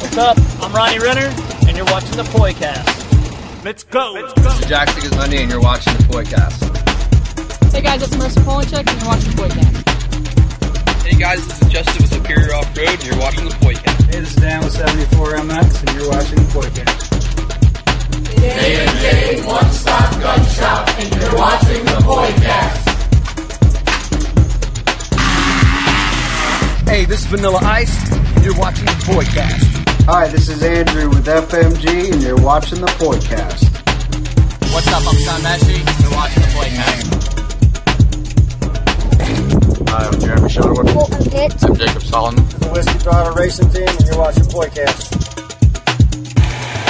What's up? I'm Ronnie Renner, and you're watching the Poicast. Let's go. Let's go. Jack Sigismondi, and you're watching the Poicast. Hey guys, it's Marissa Polachek, and you're watching Poicast. Hey guys, this is Justin with Superior Off Road, and you're watching the Poicast. Hey, this is Dan with 74MX, and you're watching the Poicast. A one-stop Gun Shop and you're watching the Podcast. Hey, this is Vanilla Ice, and you're watching the Poicast. Hi, this is Andrew with FMG, and you're watching the Podcast. What's up? I'm Sean Messi. You're watching the Poicast. Hi, I'm Jeremy Shuttleworth. Colton Pitts. I'm Jacob Solomon. The Whiskey Throttle Racing Team, and you're watching Podcast.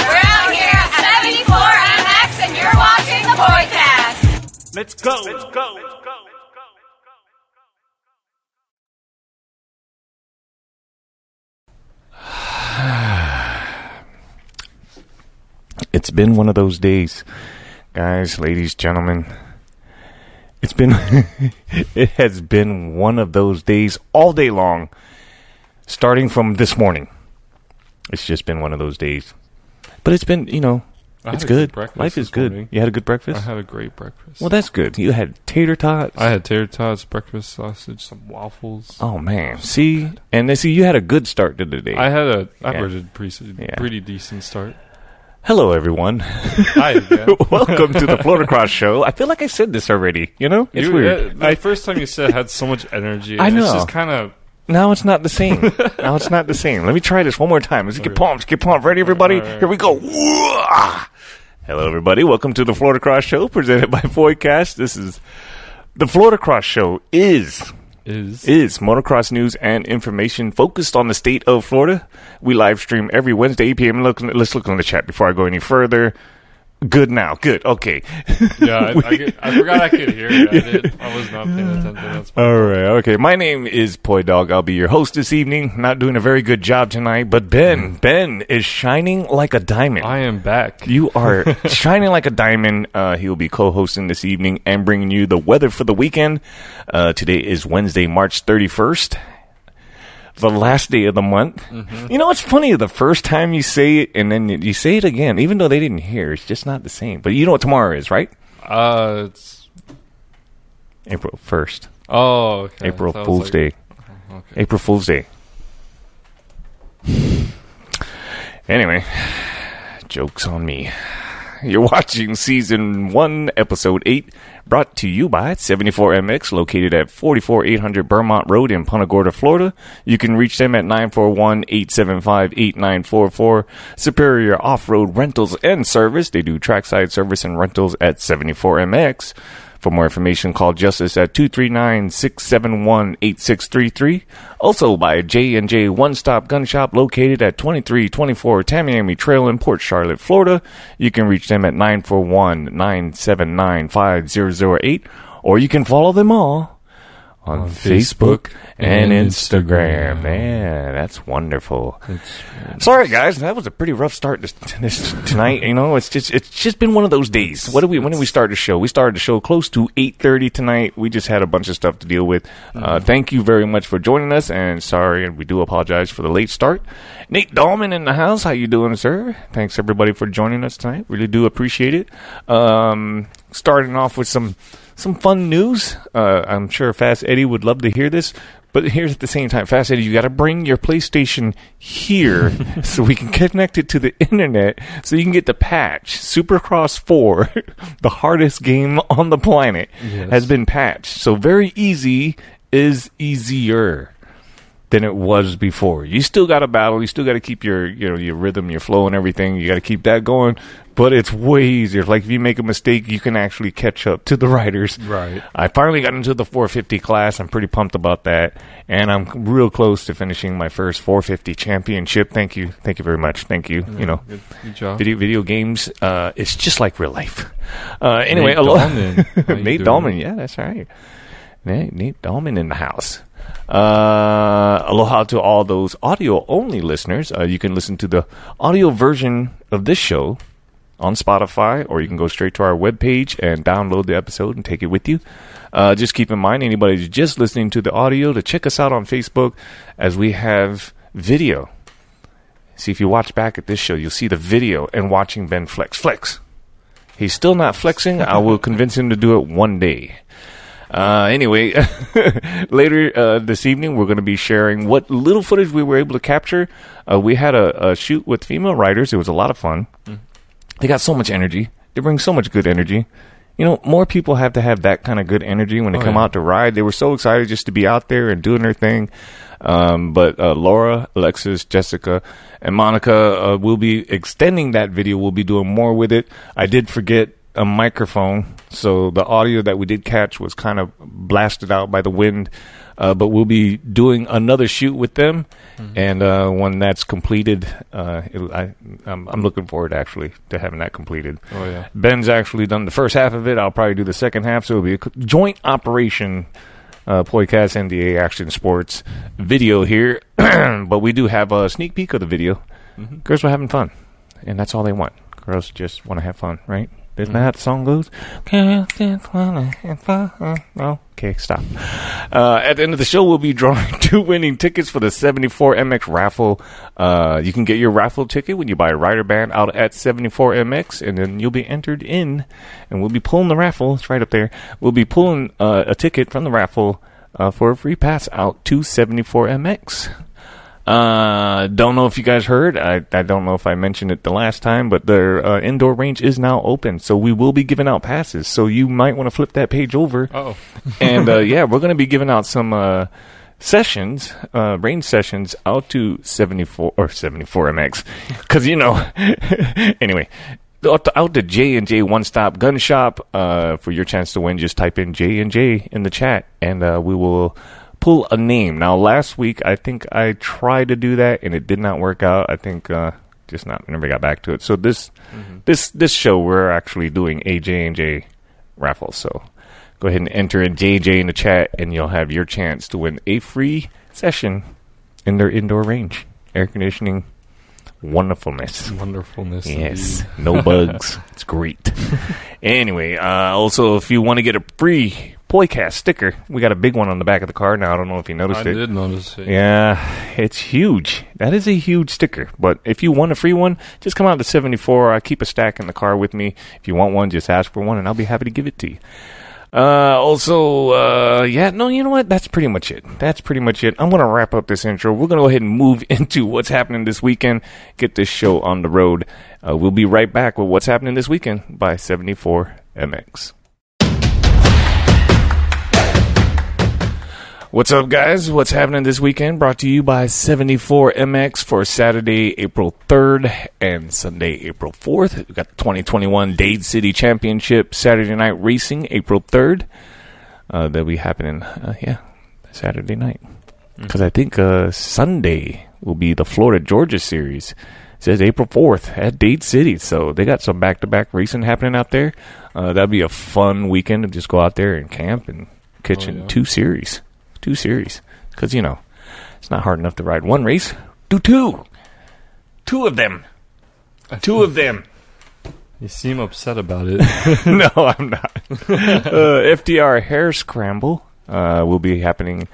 We're out here at 74MX and you're watching the Poicast. Let's go. Let's go. Let's go. It's been one of those days, guys, ladies, gentlemen. It's been, it has been one of those days all day long, starting from this morning. It's just been one of those days. But it's been, you know, I it's had a good. Life is good. morning. You had a good breakfast? I had a great breakfast. well, that's good. You had tater tots. I had tater tots, breakfast sausage, some waffles. oh, man. See? And then, see, you had a good start to the day. I had a Yeah. average pretty, Yeah. pretty decent start. Hello, everyone. Hi. Welcome to the Floridacross Show. I feel like I said this already. You know? It's You- weird. uh, the first time you said it had so much energy. I and It's know. just kind of. Now it's not the same. now it's not the same. Let me try this one more time. Let's get pumped. Get pumped. Ready, everybody? All right, all right. Here we go. Whoa! Hello, everybody. Welcome to the Floridacross Show, presented by Poicast. This is the Floridacross Show. Is Is. is motocross news and information focused on the state of Florida. We live stream every Wednesday, 8 p.m. Look, let's look on the chat before I go any further. Good now. Good. Okay. yeah, I, I, I forgot I could hear it. I, did, I was not paying attention. That's All right. Okay. My name is Poi Dog. I'll be your host this evening. Not doing a very good job tonight, but Ben, Ben is shining like a diamond. I am back. you are shining like a diamond. Uh, he will be co-hosting this evening and bringing you the weather for the weekend. Uh, today is Wednesday, March 31st. The last day of the month. You know, it's funny. The first time you say it and then you say it again, even though they didn't hear, it's just not the same. But you know what tomorrow is, right? Uh, it's. April 1st. Oh, okay. April Fool's like- Day. Okay. April Fool's Day. Anyway, jokes on me. You're watching season 1, episode 8, brought to you by 74MX, located at 44800 Vermont Road in Punta Gorda, Florida. You can reach them at 941 875 8944. Superior Off Road Rentals and Service. They do trackside service and rentals at 74MX. For more information, call Justice at 239-671-8633. Also by J&J One Stop Gun Shop located at 2324 Tamiami Trail in Port Charlotte, Florida. You can reach them at 941-979-5008 or you can follow them all on, On Facebook, Facebook and and Instagram. Instagram. Man, that's wonderful. Sorry, guys, that was a pretty rough start this, this tonight. You know, it's just it's just been one of those days. What did we? When did we start the show? We started the show close to eight thirty tonight. We just had a bunch of stuff to deal with. Uh, thank you very much for joining us, and sorry, and we do apologize for the late start. Nate Dahlman in the house. How you doing, sir? Thanks everybody for joining us tonight. Really do appreciate it. Um, starting off with some some fun news. Uh, I'm sure Fast Eddie would love to hear this. But here's at the same time, Fast Eddie, you got to bring your PlayStation here so we can connect it to the internet so you can get the patch. Supercross 4, the hardest game on the planet, Yes. has been patched. So very easy is easier than it was before. You still got to battle. You still got to keep your you know your rhythm, your flow, and everything. You got to keep that going. But it's way easier. Like if you make a mistake, you can actually catch up to the riders. Right. I finally got into the 450 class. I'm pretty pumped about that, and I'm real close to finishing my first 450 championship. Thank you, thank you very much. Thank you. You know, Good, good job. video video games. Uh, it's just like real life. Uh, anyway, Nate Dahlman. Nate? Dahlman. Yeah, that's right. Nate, Nate Dahlman in the house. Uh, aloha to all those audio only listeners. Uh, you can listen to the audio version of this show on Spotify, or you can go straight to our webpage and download the episode and take it with you. Uh, just keep in mind, anybody who's just listening to the audio, to check us out on Facebook as we have video. See, if you watch back at this show, you'll see the video and watching Ben flex. Flex. He's still not flexing. I will convince him to do it one day. Uh, anyway, later uh, this evening, we're going to be sharing what little footage we were able to capture. Uh, we had a, a shoot with female writers. It was a lot of fun. They got so much energy. They bring so much good energy. You know, more people have to have that kind of good energy when they Oh, come yeah. out to ride. They were so excited just to be out there and doing their thing. Um, but uh, Laura, Alexis, Jessica, and Monica uh, will be extending that video. We'll be doing more with it. I did forget a microphone, so the audio that we did catch was kind of blasted out by the wind. Uh, but we'll be doing another shoot with them, and uh, when that's completed, uh, it'll, I, I'm, I'm looking forward actually to having that completed. Oh, yeah. Ben's actually done the first half of it. I'll probably do the second half, so it'll be a joint operation. Uh, NDA Action Sports video here, but we do have a sneak peek of the video. Girls were having fun, and that's all they want. Girls just want to have fun, right? Isn't that how the song goes? Girls just wanna have fun. Oh, okay, stop. Uh, at the end of the show, we'll be drawing two winning tickets for the 74MX raffle. Uh, you can get your raffle ticket when you buy a rider band out at 74MX, and then you'll be entered in, and we'll be pulling the raffle. It's right up there. We'll be pulling uh, a ticket from the raffle uh, for a free pass out to 74MX. Uh, don't know if you guys heard. I, I don't know if I mentioned it the last time, but their uh, indoor range is now open, so we will be giving out passes. So you might want to flip that page over, Oh, and uh, yeah, we're going to be giving out some uh, sessions, uh, range sessions out to seventy four or seventy four MX, because you know. anyway. Out to, out to J and J One Stop Gun Shop uh, for your chance to win. Just type in J and J in the chat, and uh, we will pull a name. Now, last week I think I tried to do that and it did not work out. I think uh, just not never got back to it. So this this this show we're actually doing a J and J raffle. So go ahead and enter in JJ in the chat, and you'll have your chance to win a free session in their indoor range air conditioning wonderfulness. wonderfulness. Yes, indeed. no bugs. it's great. anyway, uh, also if you want to get a free Poicast sticker, we got a big one on the back of the car now. I don't know if you noticed I it. I did notice it. Yeah, it's huge. That is a huge sticker. But if you want a free one, just come out to 74. I keep a stack in the car with me. If you want one, just ask for one, and I'll be happy to give it to you. Uh, also, uh, yeah, no, you know what? That's pretty much it. That's pretty much it. I'm going to wrap up this intro. We're going to go ahead and move into what's happening this weekend, get this show on the road. Uh, we'll be right back with what's happening this weekend by 74MX. What's up, guys? What's happening this weekend? Brought to you by 74MX for Saturday, April 3rd and Sunday, April 4th. We've got the 2021 Dade City Championship Saturday night racing, April 3rd. Uh, that'll be happening, uh, yeah, Saturday night. Because I think uh, Sunday will be the Florida Georgia Series. It says April 4th at Dade City. So they got some back to back racing happening out there. Uh, that'll be a fun weekend to just go out there and camp and catch Oh, in yeah. two series. Two series. Because, you know, it's not hard enough to ride one race. Do two. Two of them. Two of them. You seem upset about it. no, I'm not. uh, FTR Hare Scramble uh, will be happening.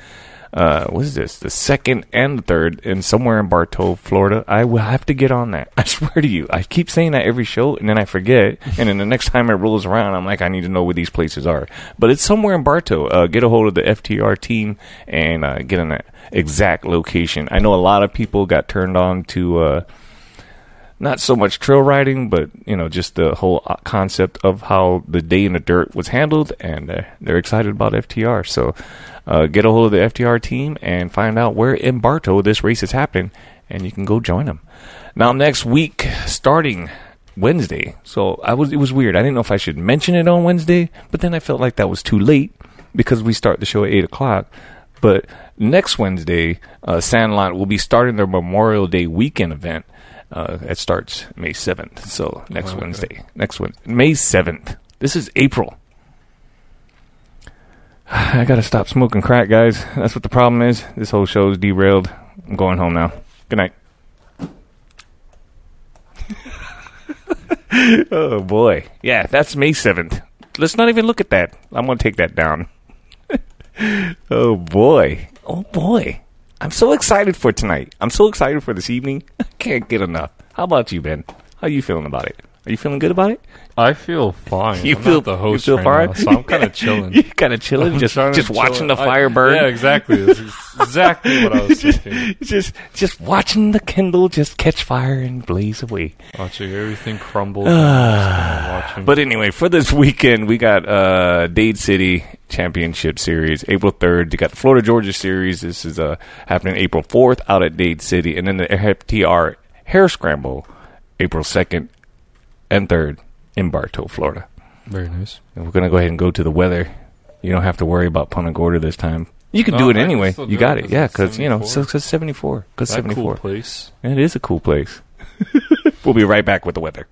Uh, what is this? The second and the third, and somewhere in Bartow, Florida. I will have to get on that. I swear to you. I keep saying that every show, and then I forget. and then the next time it rolls around, I'm like, I need to know where these places are. But it's somewhere in Bartow. Uh, get a hold of the FTR team and uh, get an exact location. I know a lot of people got turned on to. Not so much trail riding, but you know, just the whole uh, concept of how the day in the dirt was handled, and uh, they're excited about FTR. So, uh, get a hold of the FTR team and find out where in Bartow this race is happening, and you can go join them. Now, next week, starting Wednesday, so I was it was weird. I didn't know if I should mention it on Wednesday, but then I felt like that was too late because we start the show at eight o'clock. But next Wednesday, uh, Sandlot will be starting their Memorial Day weekend event. Uh, it starts May 7th. So next okay. Wednesday. Next one. May 7th. This is April. I gotta stop smoking crack, guys. That's what the problem is. This whole show is derailed. I'm going home now. Good night. oh boy. Yeah, that's May 7th. Let's not even look at that. I'm gonna take that down. oh boy. Oh boy. I'm so excited for tonight. I'm so excited for this evening. I can't get enough. How about you, Ben? How you feeling about it? Are you feeling good about it? I feel fine. You I'm feel the host you feel right fine? now, so I'm kind of chilling. you kind of chilling, just just watching the I- fire burn. Yeah, exactly. That's exactly what I was thinking. just just watching the kindle just catch fire and blaze away. Watching everything crumble. But anyway, for this weekend, we got uh, Dade City Championship Series, April 3rd. You got the Florida Georgia Series. This is uh, happening April 4th out at Dade City. And then the FTR Hare Scramble, April 2nd and 3rd in Bartow, Florida. very nice. And we're going to go ahead and go to the weather. You don't have to worry about Punta Gorda this time. You can No, do it I anyway. You got it it. 'cause Yeah, because, you know, 74. because 74. Because 74. cool place. It is a cool place. we'll be right back with the weather.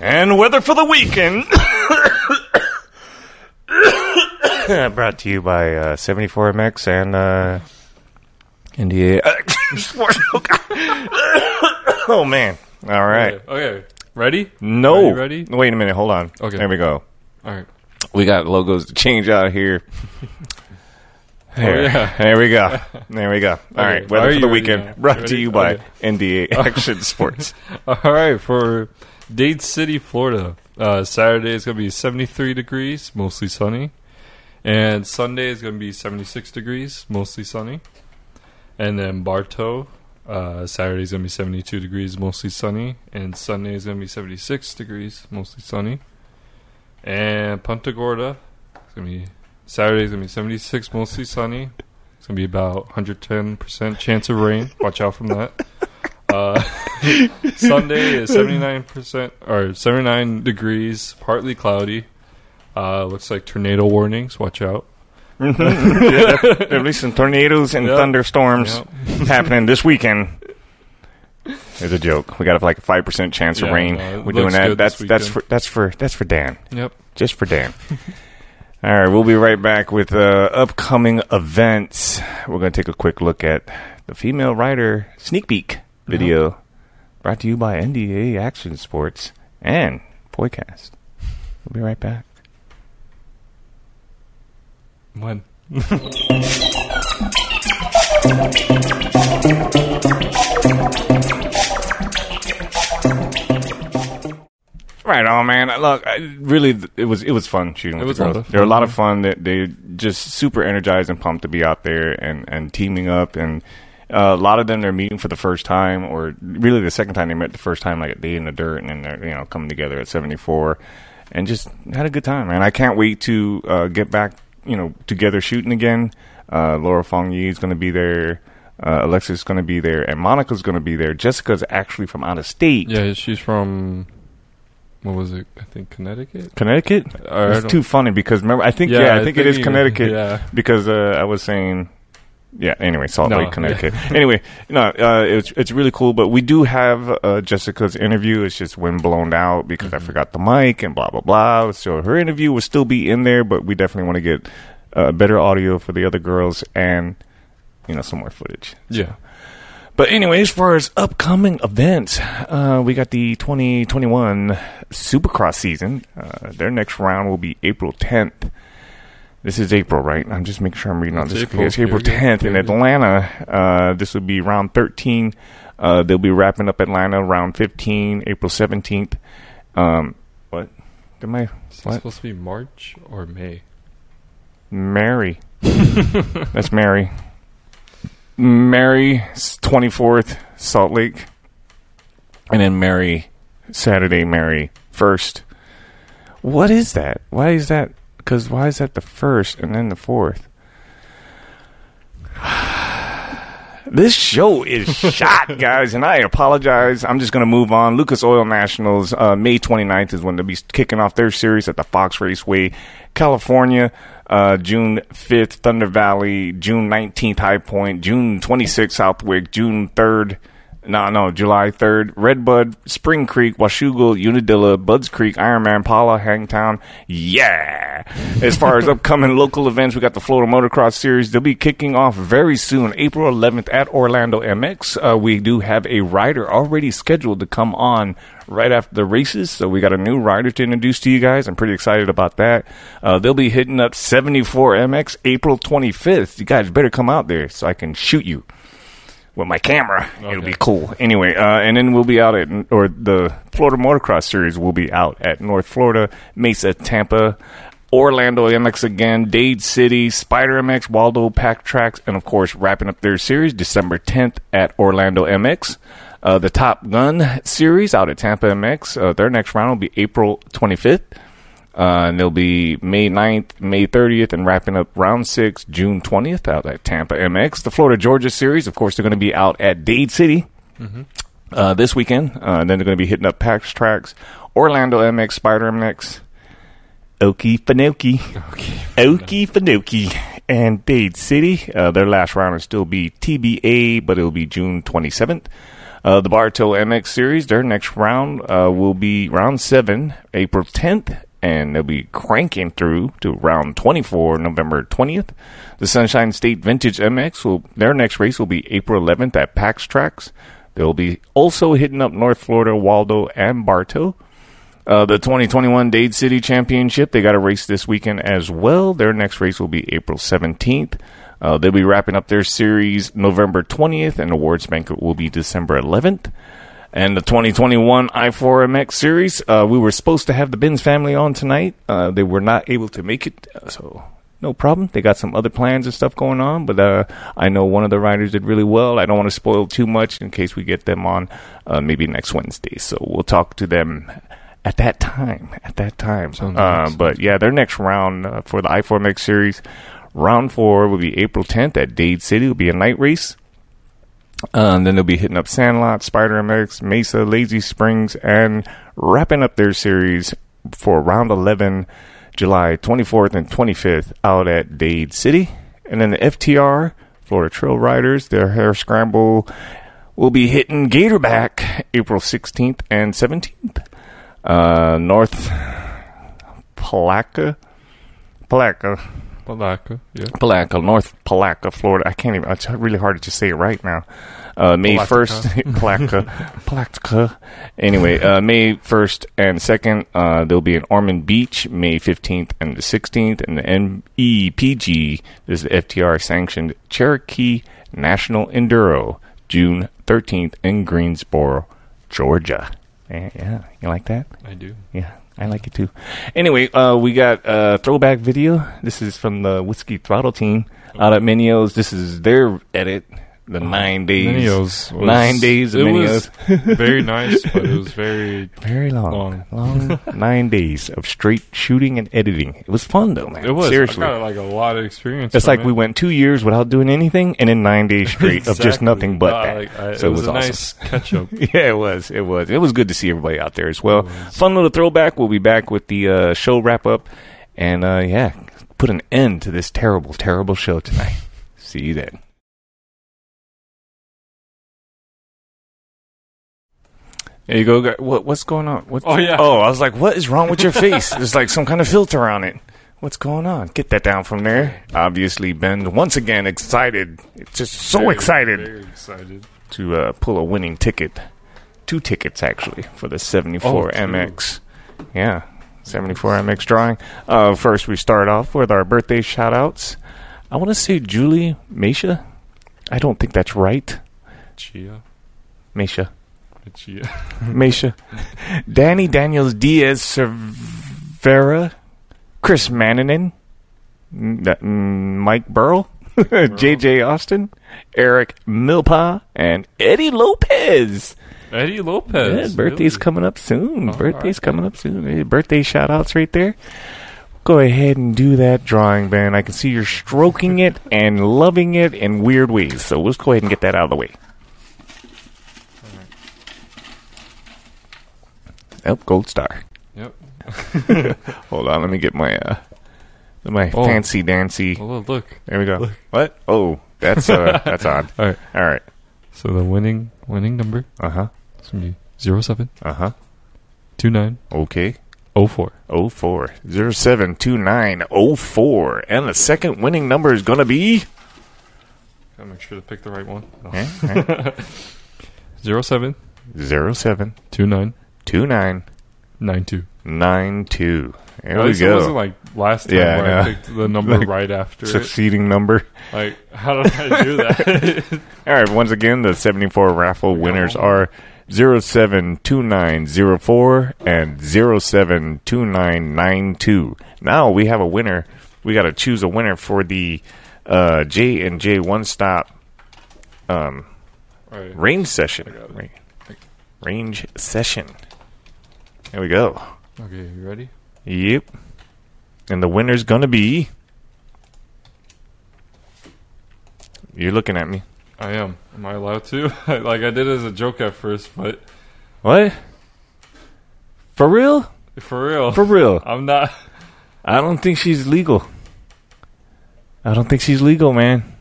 And weather for the weekend. Brought to you by uh, 74MX and uh, NDA. oh, man. All right. Okay. okay. Ready? No. Are you ready? Wait a minute. Hold on. Okay. There we go. All right. We got logos to change out here. There, yeah. there we go. There we go. All right, Are weather for the weekend now? brought to you by Okay. NDA Action Sports. All right, for Dade City, Florida. Uh, Saturday is going to be 73 degrees, mostly sunny. And Sunday is going to be 76 degrees, mostly sunny. And then Bartow, uh, Saturday is going to be 72 degrees, mostly sunny. And Sunday is going to be 76 degrees, mostly sunny. And Punta Gorda, it's to be Saturday is going to be 76, mostly sunny. It's going to be about 110% chance of rain. Watch out from that. Uh, Sunday is 79% or 79 degrees, partly cloudy. Uh, looks like tornado warnings. Watch out. At least some tornadoes and Yep. thunderstorms Yep. happening this weekend. It's a joke. We got like a five percent chance of Yeah, rain. no, We're doing that. That's that's for that's for that's for Dan. Yep. Just for Dan. All right, we'll be right back with uh, upcoming events. We're going to take a quick look at the female rider sneak peek video brought to you by NDA Action Sports and Poicast. We'll be right back. Right on, man. Look, I, really, it was it was fun shooting. It with was the a girls. lot of They're a fun, lot of fun. That they just super energized and pumped to be out there and and teaming up. And uh, a lot of them they're meeting for the first time, or really the second time they met the first time, like a day in the dirt, and then they're you know coming together at seventy four, and just had a good time, man. I can't wait to uh, get back, you know, together shooting again. Uh, Laura Fong Yi is going to be there. Uh, Alexa's going to be there, and Monica's going to be there. Jessica's actually from out of state. Yeah, she's from. What was it? I think Connecticut. Connecticut? I It's too funny because remember I think yeah, I, I think, it is Connecticut yeah. because uh, I was saying yeah. Anyway, Salt No, Lake, Connecticut. anyway, no, uh, it's it's really cool. But we do have uh, Jessica's interview. It's just wind blown out because I forgot the mic and blah blah blah. So her interview will still be in there, but we definitely want to get uh, better audio for the other girls and you know some more footage. Yeah. But anyway, as far as upcoming events, uh, we got the 2021 Supercross season. Uh, their next round will be April 10th. This is April, right? I'm just making sure I'm reading on this. April. It's April Here we go. 10th in Here we go. Atlanta. Uh, this will be round 13. Uh, they'll be wrapping up Atlanta round 15, April 17th. Um, what? Am I? Is What? supposed to be March or May? Mary. That's Mary. Mary, 24th, Salt Lake. And then Mary, Saturday, Mary, 1st. What is that? Why is that? Because why is that the first and then the fourth? This show is shot, guys, and I apologize. I'm just going to move on. Lucas Oil Nationals, uh, May 29th is when they'll be kicking off their series at the Fox Raceway, California. Uh, June 5th, Thunder Valley. June 19th, High Point. June 26th, Southwick. June 3rd, No, no, July 3rd. Redbud, Spring Creek, Washougal, Unadilla, Buds Creek, Ironman, Pala, Hangtown. Yeah. As far as upcoming local events, we got the Florida Motocross Series. They'll be kicking off very soon, April 11th at Orlando MX. Uh, we do have a rider already scheduled to come on right after the races. So we got a new rider to introduce to you guys. I'm pretty excited about that. Uh, they'll be hitting up 74 MX April 25th. You guys better come out there so I can shoot you with my camera. It'll be cool. Anyway, uh, and then we'll be out at, or the Florida Motocross Series will be out at North Florida, Mesa, Tampa, Orlando MX again, Dade City, Spider MX, Waldo Pack Tracks, and of course, wrapping up their series December 10th at Orlando MX. Uh, the Top Gun series out at Tampa MX, uh, their next round will be April 25th. Uh, and they'll be May 9th, May 30th, and wrapping up round six, June 20th, out at Tampa MX. The Florida Georgia Series, of course, they're going to be out at Dade City uh, this weekend. Uh, and then they're going to be hitting up PAX Tracks, Orlando MX, Spider MX, Okefenokee, Okie Fanoki, and Dade City. Uh, their last round will still be TBA, but it'll be June 27th. Uh, the Bartow MX Series, their next round uh, will be round 7, April 10th, and they'll be cranking through to round 24, November 20th. The Sunshine State Vintage MX, will their next race will be April 11th at PAX Tracks. They'll be also hitting up North Florida, Waldo, and Bartow. Uh, the 2021 Dade City Championship, they got a race this weekend as well. Their next race will be April 17th. Uh, they'll be wrapping up their series November 20th, and awards banquet will be December 11th. And the 2021 I4MX series, uh, we were supposed to have the Benz family on tonight. Uh, they were not able to make it, so no problem. They got some other plans and stuff going on, but uh, I know one of the riders did really well. I don't want to spoil too much in case we get them on uh, maybe next Wednesday. So we'll talk to them at that time. At that time. Sounds Uh, but yeah, their next round uh, for the I4MX series, round four will be April 10th at Dade City. It'll be a night race. And then they'll be hitting up Sandlot, Spider MX, Mesa, Lazy Springs, and wrapping up their series for round 11, July 24th and 25th out at Dade City. And then the FTR, Florida Trail Riders, their hare scramble will be hitting Gatorback April 16th and 17th. Uh, North Palaca. Palaca. Malacca, yeah. Palaca, North Palaca, Florida. I can't even. It's really hard to just say it right now. Uh, May Palatka. first, Palaca, Palaca. Anyway, uh, May first and second, uh, there'll be in Ormond Beach, May fifteenth and the sixteenth, and the MEPG this is the FTR sanctioned Cherokee National Enduro, June thirteenth in Greensboro, Georgia. Yeah, yeah, you like that? I do. Yeah, I like it too. Anyway, uh, we got a throwback video. This is from the Whiskey Throttle team out at Mini O's. This is their edit. The nine days. Mini O's was- nine days of it Mini O's. was very nice, but it was very. Very long. Long. Long nine of straight shooting and editing. It was fun though, man. It was Seriously. I got like a lot of experience. It's like it. we went two years without doing anything and then nine days straight of just nothing but Nah, that. like, I- so it was, a awesome. nice catch up. Yeah, it was. It was. It was good to see everybody out there as well. Fun little throwback. We'll be back with the uh, show wrap up, and uh, yeah, put an end to this terrible, terrible show tonight. see you then. You go. What, what's going on? What, Oh, yeah. Oh, I was like, what is wrong with your face? There's like some kind of filter on it. What's going on? Get that down from there. Obviously, Ben, once again, excited. Just so Very, excited Very excited. to uh, pull a winning ticket. Two tickets, actually, for the 74 Oh. MX. Yeah, 74 MX drawing. Uh, first, we start off with our birthday shout outs. I want to say Julie Mesha. I don't think that's right. Chia. Mesha. Mesha. Danny Daniels Diaz Cervera. Chris Manninen. Mike Burrell. JJ Austin. Eric Milpa. And Eddie Lopez. Eddie Lopez. Yeah, birthday's really. coming up soon. All birthday's right. coming up soon. Birthday shout outs right there. Go ahead and do that drawing, Ben. I can see you're stroking it and loving it in weird ways. So let's go ahead and get that out of the way. Oh, gold star. Yep. Hold on, let me get my uh my Oh. fancy dancy. Oh, look, look. There we go. What? Oh, that's uh that's odd. All right. All right. So the winning winning number Uh huh. is gonna be zero seven Uh huh. two nine Okay. oh four. 04 072904. And the second winning number is going to be. Gotta make sure to pick the right one. Eh, eh, Zero seven 072992. two nine nine two. There At we least it wasn't like last time Yeah, I where I know. picked the number Like, right after it. Succeeding number. Like, how did I do that? All right, once again, the 74 raffle winners are 072904 and 072992. Now we have a winner. We got to choose a winner for the uh, J and J one stop um, Alright. range session. it. Range session. There we go. Okay, you ready? Yep. And the winner's gonna be. You're looking at me. I am. Am I allowed to? like I did as a joke at first, but What? For real? for real, For real? I'm not. I don't think she's legal. I don't think she's legal, man.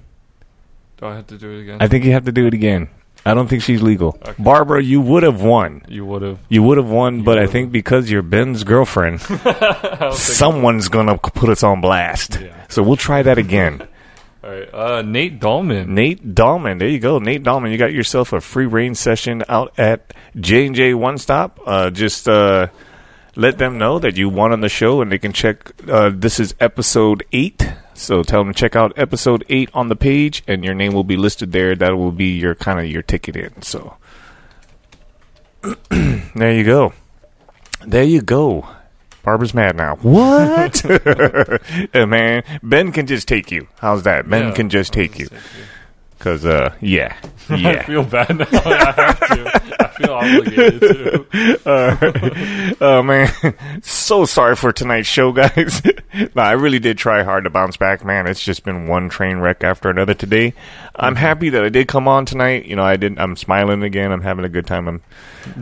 Do I have to do it again? I think you have to do it again. I don't think she's legal. Barbara, you would have won. you would have. You would have won, but I would've. think because you're Ben's girlfriend, someone's gonna put us on blast. Yeah. So we'll try that again. All right, uh, Nate Dahlman. Nate Dahlman, there you go. Nate Dahlman, you got yourself a free range session out at J and J One Stop. Uh, just uh, let them know that you won on the show, and they can check. Uh, this is episode eight, so tell them to check out episode eight on the page, and your name will be listed there. That will be your kind of your ticket in. So there you go. There you go. Barbara's mad now. What? Man, Ben can just take you. How's that? Ben Yeah, can just I'll take you. Cause uh, yeah, I feel bad now. I have to. I feel obligated to. oh man, so sorry for tonight's show, guys. no, I really did try hard to bounce back, man. It's just been one train wreck after another today. I'm Mm-hmm. happy that I did come on tonight. You know, I did. I'm smiling again. I'm having a good time. I'm,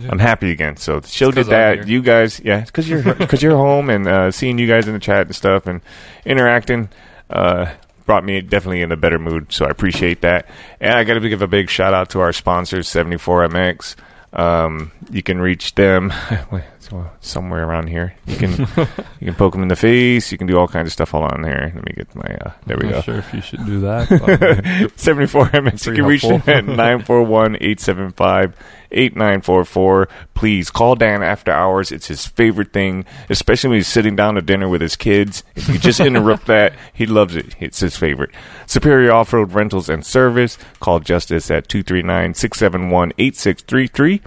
I'm happy again. So the show did that. You guys, yeah, because you're because you're home and uh, seeing you guys in the chat and stuff and interacting. Uh, brought me definitely in a better mood, so I appreciate that. And I got to give a big shout out to our sponsors, 74MX. Um, you can reach them so- somewhere around here. You can you can poke them in the face. You can do all kinds of stuff. Hold on here. Let me get my. Uh, there we I'm go. not sure if you should do that. but- 74MX. You Pretty can reach them at 941 875 8944. Please call Dan after hours. It's his favorite thing, especially when he's sitting down to dinner with his kids. If you just interrupt that, he loves it. It's his favorite. Superior Off Road Rentals and Service. Call Justice at 239 671 8633.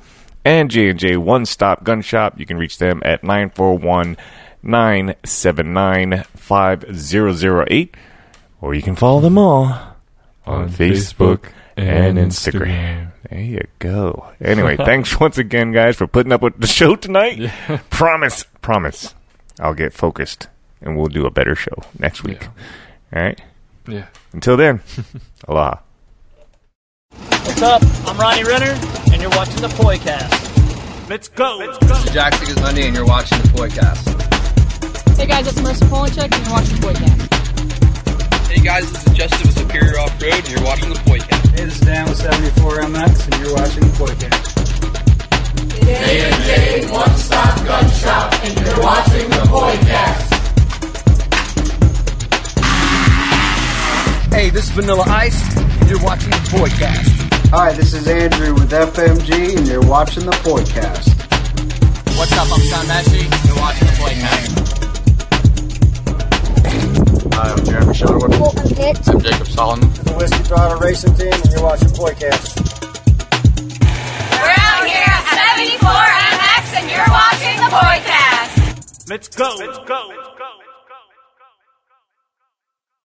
And J&J One Stop Gun Shop. You can reach them at 941 979 5008. Or you can follow them all on, On Facebook, Facebook and and Instagram. Instagram. There you go. Anyway, thanks once again, guys, for putting up with the show tonight. Promise, promise, I'll get focused and we'll do a better show next week. All right. yeah. Until then, aloha. What's up? I'm Ronnie Renner, and you're watching the Poicast. Let's go. Let's go. Jack Sigismundi, and you're watching the Poicast. Hey guys, it's Marissa Polachek, and you're watching the Poicast. Hey guys, this is Justin with Superior Off Road, and you're watching the Poicast. Hey, this is Dan with 74MX, and you're watching the podcast. Hey, this is Vanilla Ice, and you're watching the Poicast. Hi, this is Andrew with FMG, and you're watching the podcast. What's up? I'm Sean Messi. You're watching the Poicast. Hi, I'm Jeremy Shuttleworth. I'm Jacob Solomon. The Whiskey Driver Racing Team, and you're watching Poicast. We're out here at 74MX and you're watching the Poicast. Let's go. Let's go.